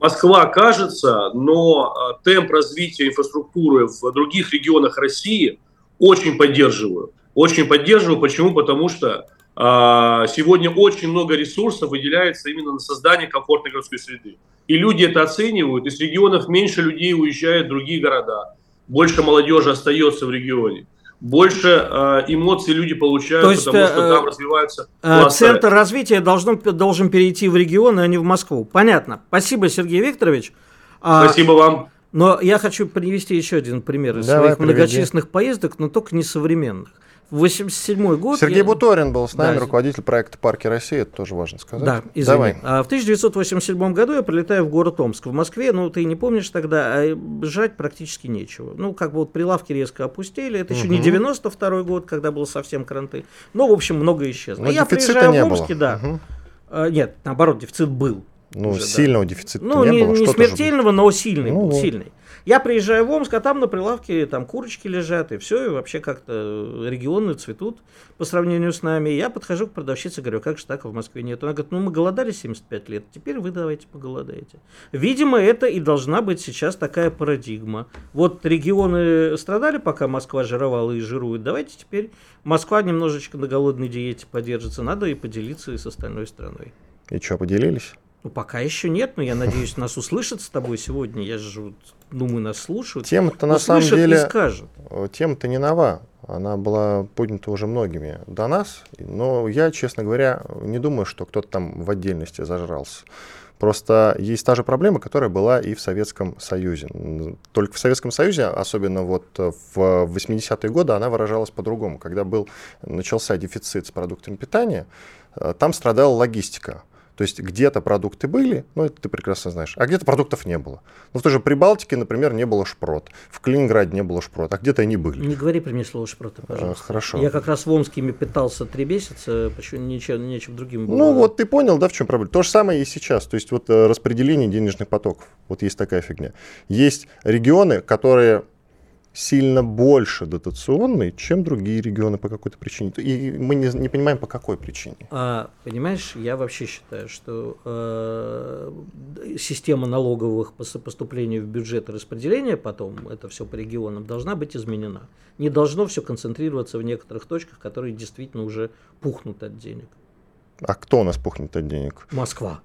Москва кажется, но темп развития инфраструктуры в других регионах России очень поддерживаю. Очень поддерживаю. Почему? Потому что сегодня очень много ресурсов выделяется именно на создание комфортной городской среды. И люди это оценивают. Из регионов меньше людей уезжают в другие города больше молодежи остается в регионе больше э, эмоций люди получают, То есть, потому что э, там развиваются э, Центр развития должен, должен перейти в регион, а не в Москву. Понятно. Спасибо, Сергей Викторович. А, Спасибо вам. Но я хочу привести еще один пример из Давай, своих приведи. многочисленных поездок, но только не современных. 87 год. Сергей я... Буторин был с нами, да, руководитель проекта «Парки России», это тоже важно сказать. Да, извини. Давай. А в 1987 году я прилетаю в город Омск. В Москве, ну, ты не помнишь тогда, а жрать практически нечего. Ну, как бы вот прилавки резко опустили. Это угу. еще не 92 год, когда был совсем кранты. Ну, в общем, много исчезло. Но я приезжаю в Омске, было. да. Угу. А, нет, наоборот, дефицит был. Ну, уже, сильного да. дефицита ну, не, было. не смертельного, но сильный ну, был, сильный. Я приезжаю в Омск, а там на прилавке там курочки лежат, и все, и вообще как-то регионы цветут по сравнению с нами. Я подхожу к продавщице, говорю, как же так в Москве нет? Она говорит, ну мы голодали 75 лет, теперь вы давайте поголодаете. Видимо, это и должна быть сейчас такая парадигма. Вот регионы страдали, пока Москва жировала и жирует, давайте теперь Москва немножечко на голодной диете подержится, надо и поделиться и с остальной страной. И что, поделились? Ну, пока еще нет, но я надеюсь, нас услышат с тобой сегодня. Я же думаю, нас слушают. Тема-то на самом деле... Э, тема-то не нова. Она была поднята уже многими до нас. Но я, честно говоря, не думаю, что кто-то там в отдельности зажрался. Просто есть та же проблема, которая была и в Советском Союзе. Только в Советском Союзе, особенно вот в 80-е годы, она выражалась по-другому. Когда был, начался дефицит с продуктами питания, э, там страдала логистика. То есть где-то продукты были, ну это ты прекрасно знаешь, а где-то продуктов не было. Ну в той же Прибалтике, например, не было шпрот, в Калининграде не было шпрот, а где-то они были. Не говори при мне слово шпроты, пожалуйста. А, хорошо. Я как раз в Омске ими питался три месяца, почему ничем, нечем другим было. Ну вот ты понял, да, в чем проблема. То же самое и сейчас. То есть вот э, распределение денежных потоков. Вот есть такая фигня. Есть регионы, которые сильно больше дотационный, чем другие регионы по какой-то причине. И мы не, не понимаем, по какой причине. А, понимаешь, я вообще считаю, что э, система налоговых поступлений в бюджет и распределения потом, это все по регионам, должна быть изменена. Не должно все концентрироваться в некоторых точках, которые действительно уже пухнут от денег. А кто у нас пухнет от денег? Москва.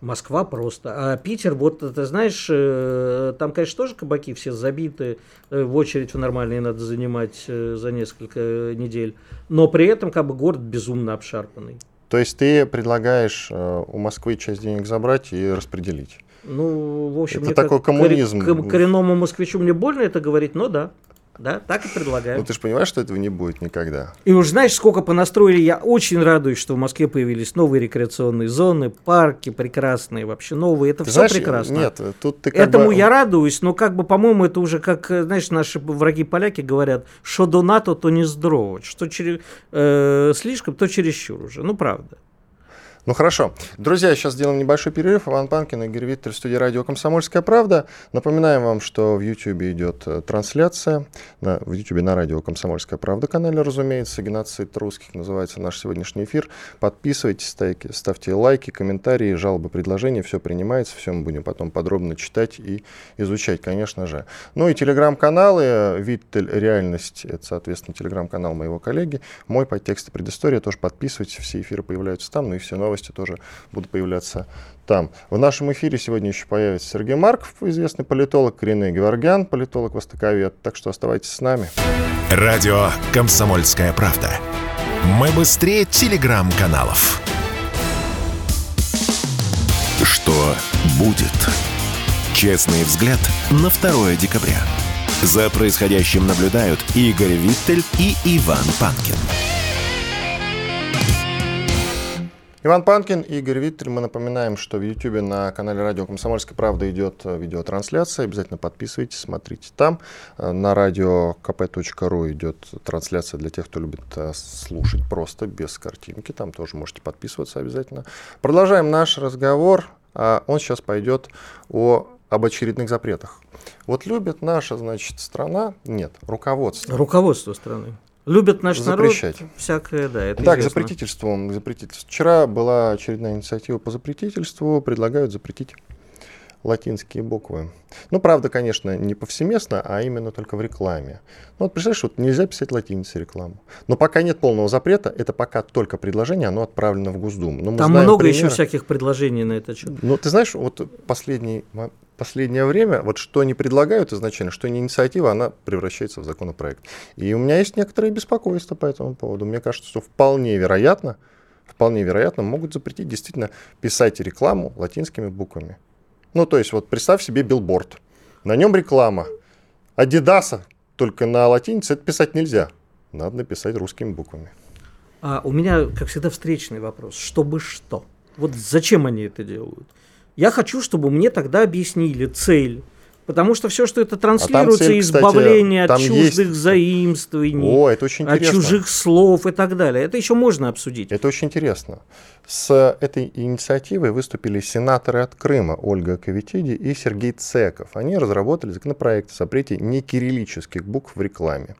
Москва просто. А Питер, вот ты знаешь, э, там, конечно, тоже кабаки все забиты, э, в очередь в нормальные надо занимать э, за несколько недель. Но при этом как бы город безумно обшарпанный. То есть ты предлагаешь у Москвы часть денег забрать и распределить? Ну, в общем, это такой коммунизм. Коренному москвичу мне больно это говорить, но да. Да, так и предлагаю. Ну ты же понимаешь, что этого не будет никогда. И уж знаешь, сколько понастроили. Я очень радуюсь, что в Москве появились новые рекреационные зоны, парки прекрасные, вообще новые. Это ты все знаешь, прекрасно. Нет, тут ты как Этому бы... я радуюсь, но как бы, по-моему, это уже как, знаешь, наши враги поляки говорят, что до НАТО, то не здорово. Что через, э, слишком, то чересчур уже. Ну, правда. Ну хорошо. Друзья, сейчас сделаем небольшой перерыв. Иван Панкин, Игорь Виттель, студии радио «Комсомольская правда». Напоминаем вам, что в YouTube идет э, трансляция. На, в YouTube на радио «Комсомольская правда» канале, разумеется. «Геноцид русских» называется наш сегодняшний эфир. Подписывайтесь, ставьте, ставьте лайки, комментарии, жалобы, предложения. Все принимается, все мы будем потом подробно читать и изучать, конечно же. Ну и телеграм-каналы. Виттель «Реальность» — это, соответственно, телеграм-канал моего коллеги. Мой подтекст и предыстория тоже подписывайтесь. Все эфиры появляются там, ну и все новости новости тоже будут появляться там. В нашем эфире сегодня еще появится Сергей Марков, известный политолог, Коренный Геворгян, политолог, востоковед. Так что оставайтесь с нами. Радио «Комсомольская правда». Мы быстрее телеграм-каналов. Что будет? Честный взгляд на 2 декабря. За происходящим наблюдают Игорь Виттель и Иван Панкин. Иван Панкин, Игорь Виттель. Мы напоминаем, что в YouTube на канале Радио Комсомольская правда идет видеотрансляция. Обязательно подписывайтесь, смотрите там. На радио kp.ru идет трансляция для тех, кто любит э, слушать просто, без картинки. Там тоже можете подписываться обязательно. Продолжаем наш разговор. А он сейчас пойдет о, об очередных запретах. Вот любит наша, значит, страна, нет, руководство. Руководство страны. Любят наш Запрещать. народ, всякое, да, это Так, известно. запретительством, запретительством. Вчера была очередная инициатива по запретительству, предлагают запретить латинские буквы. Ну, правда, конечно, не повсеместно, а именно только в рекламе. Ну, вот представляешь, вот нельзя писать латиницей рекламу. Но пока нет полного запрета, это пока только предложение, оно отправлено в Госдуму. Но мы Там много еще примеры. всяких предложений на этот счет. Ну, ты знаешь, вот последний, последнее время, вот что они предлагают изначально, что не инициатива, она превращается в законопроект. И у меня есть некоторые беспокойства по этому поводу. Мне кажется, что вполне вероятно, вполне вероятно, могут запретить действительно писать рекламу латинскими буквами. Ну, то есть, вот представь себе билборд. На нем реклама. Адидаса, только на латинице это писать нельзя. Надо написать русскими буквами. А у меня, как всегда, встречный вопрос. Чтобы что? Вот зачем они это делают? Я хочу, чтобы мне тогда объяснили цель. Потому что все, что это транслируется, цель, кстати, избавление от там чуждых есть- заимствований, О, это очень от чужих слов и так далее. Это еще можно обсудить. Это очень интересно. С этой инициативой выступили сенаторы от Крыма Ольга Кавитиди и Сергей Цеков. Они разработали законопроект о запрете некириллических букв в рекламе.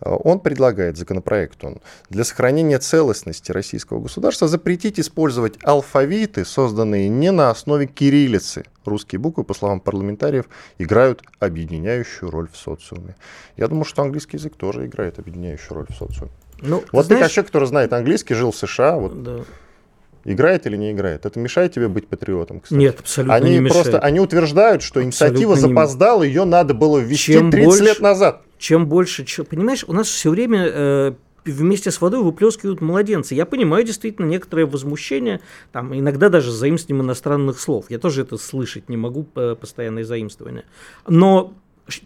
Э, Он предлагает, законопроект он, для сохранения целостности российского государства запретить использовать алфавиты, созданные не на основе кириллицы. Русские буквы, по словам парламентариев, играют объединяющую роль в социуме. Я думаю, что английский язык тоже играет объединяющую роль в социуме. Ну, Вот ты знаешь, как человек, который знает английский, жил в США, вот да. Играет или не играет? Это мешает тебе быть патриотом, кстати? Нет, абсолютно Они не мешает. просто, они утверждают, что инициатива Абсолютно не- запоздала, ее надо было ввести Чем 30 больше- лет назад. Чем больше, чё- понимаешь, у нас все время э, вместе с водой выплескивают младенцы. Я понимаю действительно некоторое возмущение, там иногда даже заимствованием иностранных слов. Я тоже это слышать не могу, п- постоянное заимствование. Но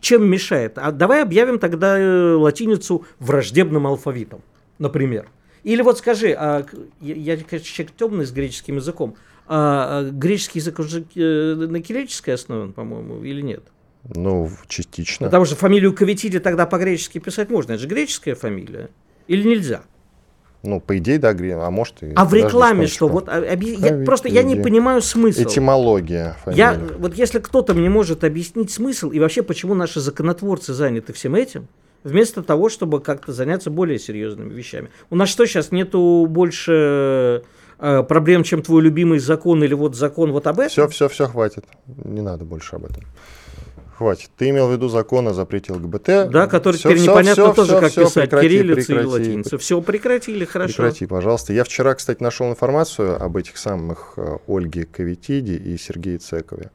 чем мешает? А давай объявим тогда э, латиницу враждебным алфавитом, например. Или вот скажи, а, я, я, конечно, человек темный с греческим языком, а, а греческий язык уже э, на кириллической основе, по-моему, или нет? Ну, частично. Потому что фамилию Каветиди тогда по-гречески писать можно. Это же греческая фамилия. Или нельзя? Ну, по идее, да, а может и... А в рекламе что? Вот, а, объяс- я, просто я не понимаю смысл. Этимология Я, фамилии. вот если кто-то мне может объяснить смысл и вообще почему наши законотворцы заняты всем этим, вместо того, чтобы как-то заняться более серьезными вещами. У нас что сейчас нету больше э, проблем, чем твой любимый закон или вот закон вот об этом? Все, все, все, хватит. Не надо больше об этом. Хватит. Ты имел в виду закон о запрете ЛГБТ. Да, который Всё, теперь всё, непонятно всё, тоже, всё, как всё, писать, прекрати, кириллицей или прекрати, латиницей. Все прекратили, хорошо. Прекрати, пожалуйста. Я вчера, кстати, нашел информацию об этих самых э, Ольге Кавитиди и Сергее Цекове.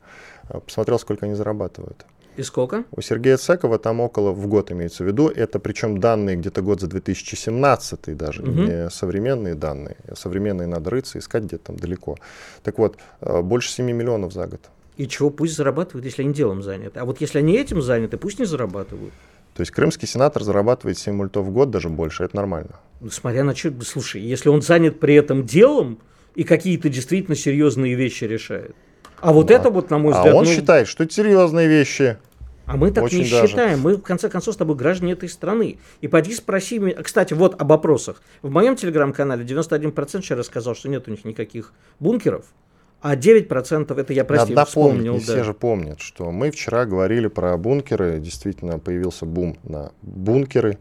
Э, Посмотрел, сколько они зарабатывают. И сколько? У Сергея Цекова там около в год имеется в виду. Это причем данные где-то год за 2017 даже, Мгм. не современные данные. Современные надо рыться, искать где-то там далеко. Так вот, э, больше 7 миллионов за год. И чего пусть зарабатывают, если они делом заняты. А вот если они этим заняты, пусть не зарабатывают. То есть крымский сенатор зарабатывает 7 мультов в год, даже больше, это нормально. Ну, смотря на что, слушай, если он занят при этом делом и какие-то действительно серьезные вещи решает. А вот Ну, это вот, на мой а взгляд, он ну, считает, что это серьезные вещи. а мы так очень не даже. считаем. Мы, в конце концов, с тобой граждане этой страны. И пойди спроси меня. Кстати, вот об опросах. В моем телеграм-канале 91% вчера сказал, что нет у них никаких бункеров. А 9% это я, прости, Надо вспомнил. не да. все же помнят, что мы вчера говорили про бункеры, действительно появился бум на бункеры,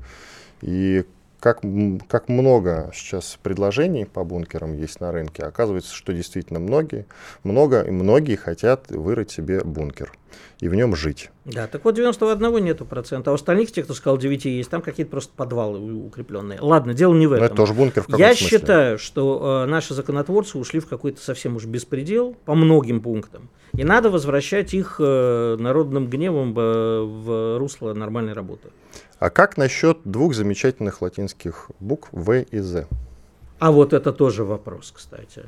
и как, как много сейчас предложений по бункерам есть на рынке, оказывается, что действительно многие, много и многие хотят вырыть себе бункер и в нем жить. Да, так вот 91 нету процента, а у остальных, те, кто сказал 9 есть, там какие-то просто подвалы укрепленные. Ладно, дело не в Но этом. это тоже бункер в каком Я смысле. считаю, что э, наши законотворцы ушли в какой-то совсем уж беспредел по многим пунктам. И надо возвращать их э, народным гневом э, в русло нормальной работы. А как насчет двух замечательных латинских букв В и З? А вот это тоже вопрос, кстати.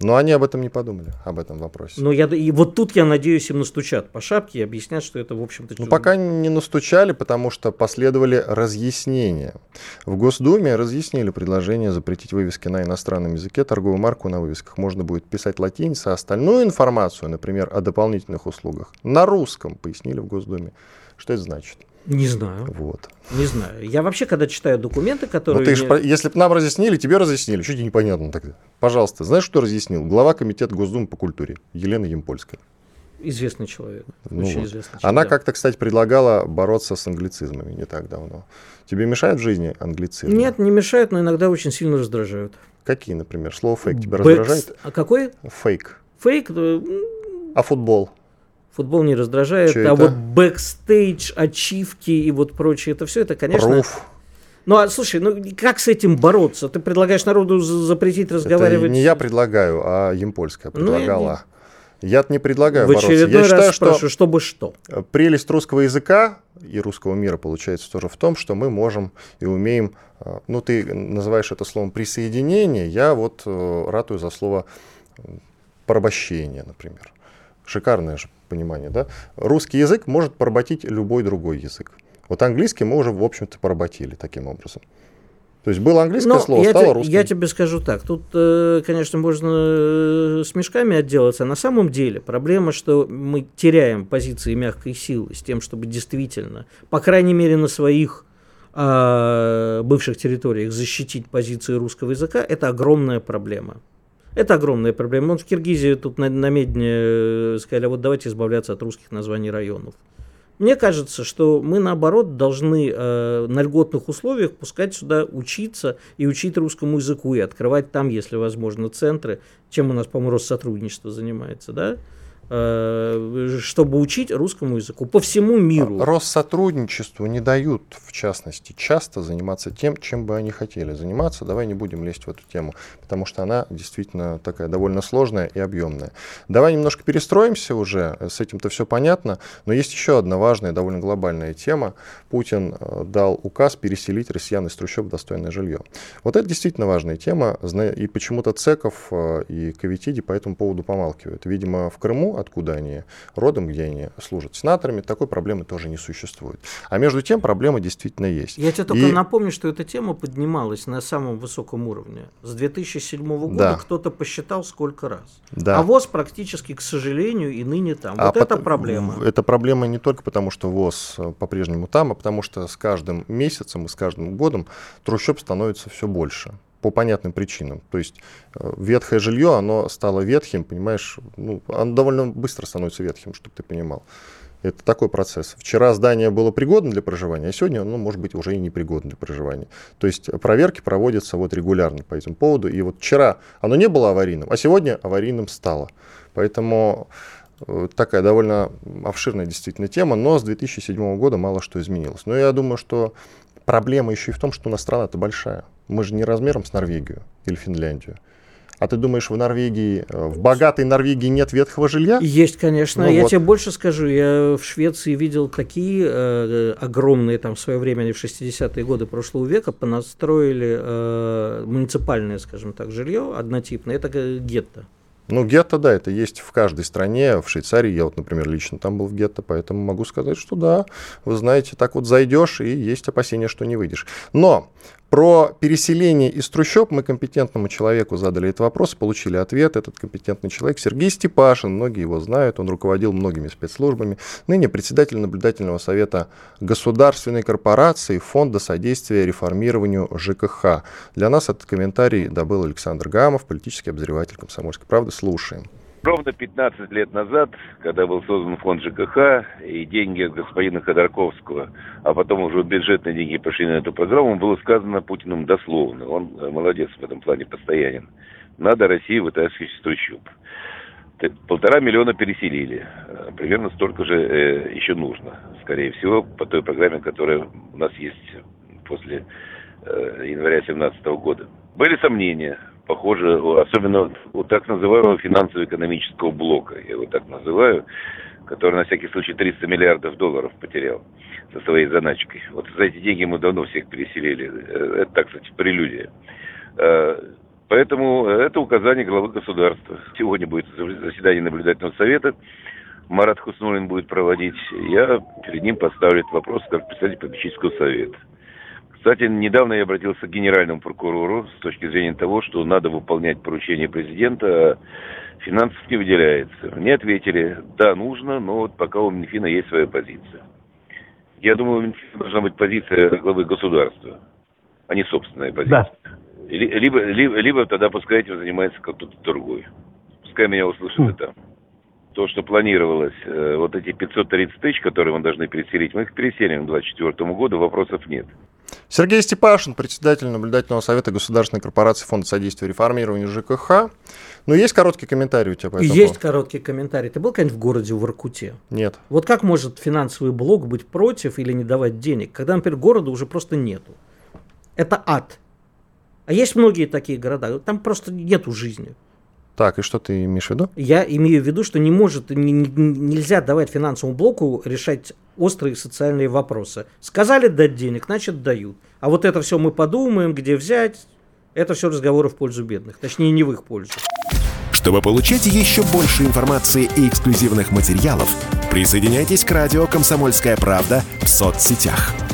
Но они об этом не подумали, об этом вопросе. Но я, и вот тут, я надеюсь, им настучат по шапке и объяснят, что это, в общем-то... Ну, пока не настучали, потому что последовали разъяснения. В Госдуме разъяснили предложение запретить вывески на иностранном языке. Торговую марку на вывесках можно будет писать латиницей, а остальную информацию, например, о дополнительных услугах, на русском, пояснили в Госдуме. Что это значит? Не знаю. Вот. Не знаю. Я вообще, когда читаю документы, которые... Ну, ты ж, если бы нам разъяснили, тебе разъяснили. Что тебе непонятно тогда? Пожалуйста, знаешь, что разъяснил? Глава комитета Госдумы по культуре Елена Емпольская. Известный человек. Ну, очень вот. известный человек. Она как-то, кстати, предлагала бороться с англицизмами не так давно. Тебе мешает в жизни англицизм? Нет, не мешают, но иногда очень сильно раздражают. Какие, например? Слово фейк тебя Бэкс- раздражает? А какой? Фейк. Фейк? э, А футбол? Футбол не раздражает, Чё а это? вот бэкстейдж, ачивки и вот прочее, это все, это, конечно... Proof. Ну, а слушай, ну как с этим бороться? Ты предлагаешь народу за- запретить Это разговаривать? не я предлагаю, а Ямпольская Ну, я предлагала. Я не предлагаю В бороться. очередной Я раз считаю, спрашиваю, что чтобы что? прелесть русского языка и русского мира получается тоже в том, что мы можем и умеем, э, ну ты называешь это словом присоединение, я вот э, ратую за слово порабощение, например. Шикарное же понимание, да? Русский язык может поработить любой другой язык. Вот английский мы уже, в общем-то, поработили таким образом. То есть было английское Ну, слово, я, стало те- русским. я тебе скажу так, тут, э, конечно, можно э, с мешками отделаться. На самом деле проблема, что мы теряем позиции мягкой силы с тем, чтобы действительно, по крайней мере, на своих э, бывших территориях защитить позиции русского языка, это огромная проблема. Это огромная проблема. Вот в Киргизии тут на Медне э, сказали, а вот давайте избавляться от русских названий районов. Мне кажется, что мы, наоборот, должны э, на льготных условиях пускать сюда учиться и учить русскому языку, и открывать там, если возможно, центры, чем у нас, по-моему, Россотрудничество занимается, да? Э, чтобы учить русскому языку по всему миру. Россотрудничеству не дают, в частности, часто заниматься тем, чем бы они хотели заниматься. Давай не будем лезть в эту тему, потому что она действительно такая довольно сложная и объемная. Давай немножко перестроимся уже, с этим-то все понятно, но есть еще одна важная, довольно глобальная тема. Путин э, дал указ переселить россиян из трущоб в достойное жилье. Вот это действительно важная тема, и почему-то Цеков э, и Кавитиди по этому поводу помалкивают. Видимо, в Крыму, откуда они родом, где они служат сенаторами, такой проблемы тоже не существует. А между тем проблема действительно есть. Я тебе только И- напомню, что эта тема поднималась на самом высоком уровне. С 2007 года Да. кто-то посчитал сколько раз. Да. А ВОЗ практически, к сожалению, и ныне там. А вот это потом- проблема. Это проблема не только потому, что ВОЗ э, по-прежнему там, а потому что с каждым месяцем и с каждым годом трущоб становится все больше. По понятным причинам. То есть э, ветхое жилье, оно стало ветхим, понимаешь, ну, оно довольно быстро становится ветхим, чтобы ты понимал. Это такой процесс. Вчера здание было пригодно для проживания, а сегодня оно может быть уже и непригодно для проживания. То есть проверки проводятся вот регулярно по этому поводу. И вот вчера оно не было аварийным, а сегодня аварийным стало. Поэтому э, такая довольно обширная действительно тема, но с 2007 года мало что изменилось. Но я думаю, что проблема еще и в том, что у нас страна-то большая. Мы же не размером с Норвегию или Финляндию. А ты думаешь, в Норвегии, э, в богатой Норвегии нет ветхого жилья? Есть, конечно. Ну я вот. тебе больше скажу. Я в Швеции видел такие э, огромные, там, в свое время, они в 60-е годы прошлого века, понастроили э, муниципальное, скажем так, жилье однотипное. Это гетто. Ну, гетто, да, это есть в каждой стране. В Швейцарии я вот, например, лично там был в гетто, поэтому могу сказать, что да, вы знаете, так вот зайдешь, и есть опасения, что не выйдешь. Но про переселение из трущоб мы компетентному человеку задали этот вопрос, получили ответ. Этот компетентный человек Сергей Степашин, многие его знают, он руководил многими спецслужбами, ныне председатель наблюдательного совета Государственной корпорации Фонда содействия реформированию ЖКХ. Для нас этот комментарий добыл Александр Гамов, политический обозреватель «Комсомольской правды». Слушаем. Ровно 15 лет назад, когда был создан фонд ЖКХ, и деньги от господина Ходорковского, а потом уже бюджетные деньги пошли на эту программу, было сказано Путиным дословно. Он э, молодец в этом плане, постоянен. Надо Россию вытаскивать из. Т- Полтора миллиона переселили. Э, Примерно столько же э, еще нужно, скорее всего, по той программе, которая у нас есть после э, января 2017 года. Были сомнения, похоже, особенно у так называемого финансово-экономического блока, я его так называю, который на всякий случай 300 миллиардов долларов потерял со своей заначкой. Вот за эти деньги мы давно всех переселили. Э, Это, так сказать, прелюдия. Э, Поэтому это указание главы государства. Сегодня будет заседание наблюдательного совета. Марат Хуснулин будет проводить. Я перед ним поставлю этот вопрос как представитель попечительского совета. Кстати, недавно я обратился к генеральному прокурору с точки зрения того, что надо выполнять поручение президента, а финансов не выделяется. Мне ответили, да, нужно, но вот пока у Минфина есть своя позиция. Я думаю, у Минфина должна быть позиция главы государства, а не собственная позиция. Да. Либо, либо, либо тогда пускай этим занимается кто-то другой. Пускай меня услышат и там то, что планировалось, э, вот эти 530 тысяч, которые мы должны переселить, мы их переселим к 2024 году, вопросов нет. Сергей Степашин, председатель наблюдательного совета Государственной корпорации Фонда содействия реформированию ЖКХ. Ну, есть короткий комментарий у тебя по этому Есть короткий комментарий. Ты был когда-нибудь в городе в Иркуте? Нет. Вот как может финансовый блок быть против или не давать денег, когда, например, города уже просто нету? Это ад. А есть многие такие города, там просто нету жизни. Так, и что ты имеешь в виду? Я имею в виду, что не может, не, не, нельзя давать финансовому блоку решать острые социальные вопросы. Сказали дать денег, значит дают. А вот это все мы подумаем, где взять, это все разговоры в пользу бедных. Точнее, не в их пользу. Чтобы получать еще больше информации и эксклюзивных материалов, присоединяйтесь к радио «Комсомольская правда» в соцсетях –